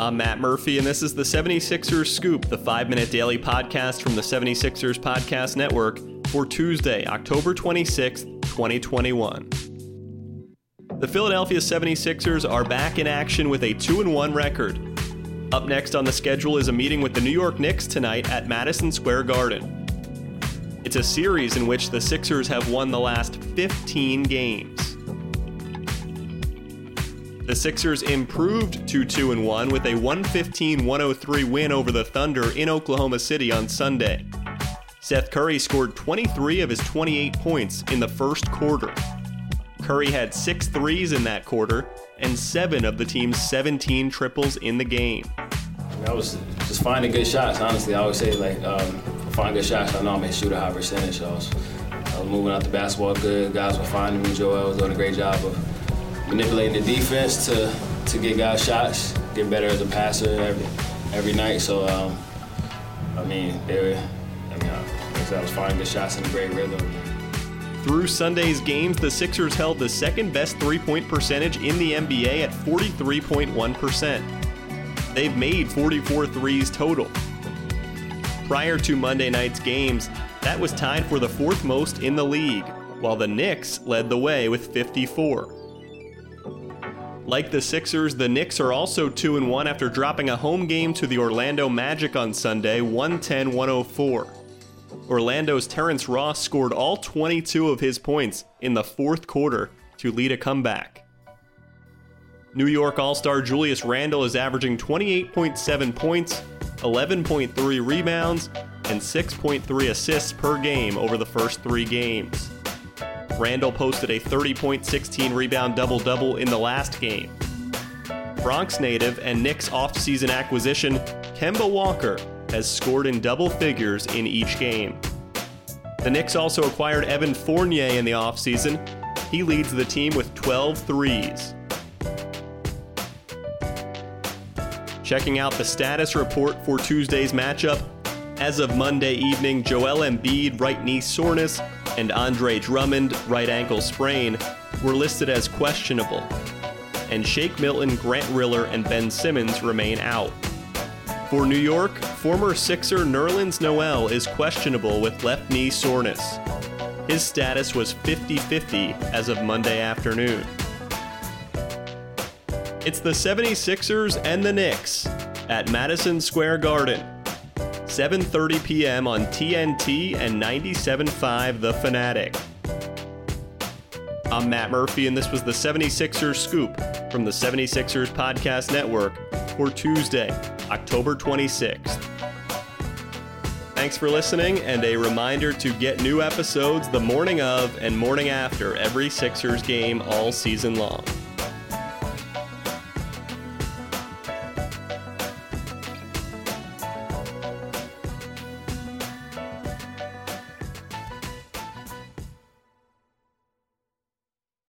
I'm Matt Murphy, and this is the 76ers Scoop, the five minute daily podcast from the 76ers Podcast Network for Tuesday, October 26th, 2021. The Philadelphia 76ers are back in action with a 2 1 record. Up next on the schedule is a meeting with the New York Knicks tonight at Madison Square Garden. It's a series in which the Sixers have won the last 15 games. The Sixers improved to 2 and 1 with a 115-103 win over the Thunder in Oklahoma City on Sunday. Seth Curry scored 23 of his 28 points in the first quarter. Curry had six threes in that quarter and seven of the team's 17 triples in the game. I was just finding good shots. Honestly, I always say like um, find good shots. I know I'm gonna shoot a high percentage. So I was, I was moving out the basketball good. Guys were finding me. Joel was doing a great job of manipulating the defense to to get guys shots, get better as a passer every every night. So um, I mean, they were, I mean, I, I was finding good shots in a great rhythm. Through Sunday's games, the Sixers held the second best three point percentage in the NBA at 43.1%. They've made 44 threes total. Prior to Monday night's games, that was tied for the fourth most in the league, while the Knicks led the way with 54. Like the Sixers, the Knicks are also 2 and 1 after dropping a home game to the Orlando Magic on Sunday, 110-104. Orlando's Terrence Ross scored all 22 of his points in the fourth quarter to lead a comeback. New York All Star Julius Randle is averaging 28.7 points, 11.3 rebounds, and 6.3 assists per game over the first three games. Randle posted a 30 point, 16 rebound double double in the last game. Bronx native and Knicks offseason acquisition, Kemba Walker, has scored in double figures in each game. The Knicks also acquired Evan Fournier in the offseason. He leads the team with 12 threes. Checking out the status report for Tuesday's matchup. As of Monday evening, Joel Embiid, right knee soreness, and Andre Drummond, right ankle sprain, were listed as questionable. And Shake Milton, Grant Riller, and Ben Simmons remain out. For New York, former Sixer Nerlens Noel is questionable with left knee soreness. His status was 50 50 as of Monday afternoon. It's the 76ers and the Knicks at Madison Square Garden. 7:30 p.m. on TNT and 97.5 The Fanatic. I'm Matt Murphy, and this was the 76ers Scoop from the 76ers Podcast Network for Tuesday, October 26th. Thanks for listening, and a reminder to get new episodes the morning of and morning after every Sixers game all season long.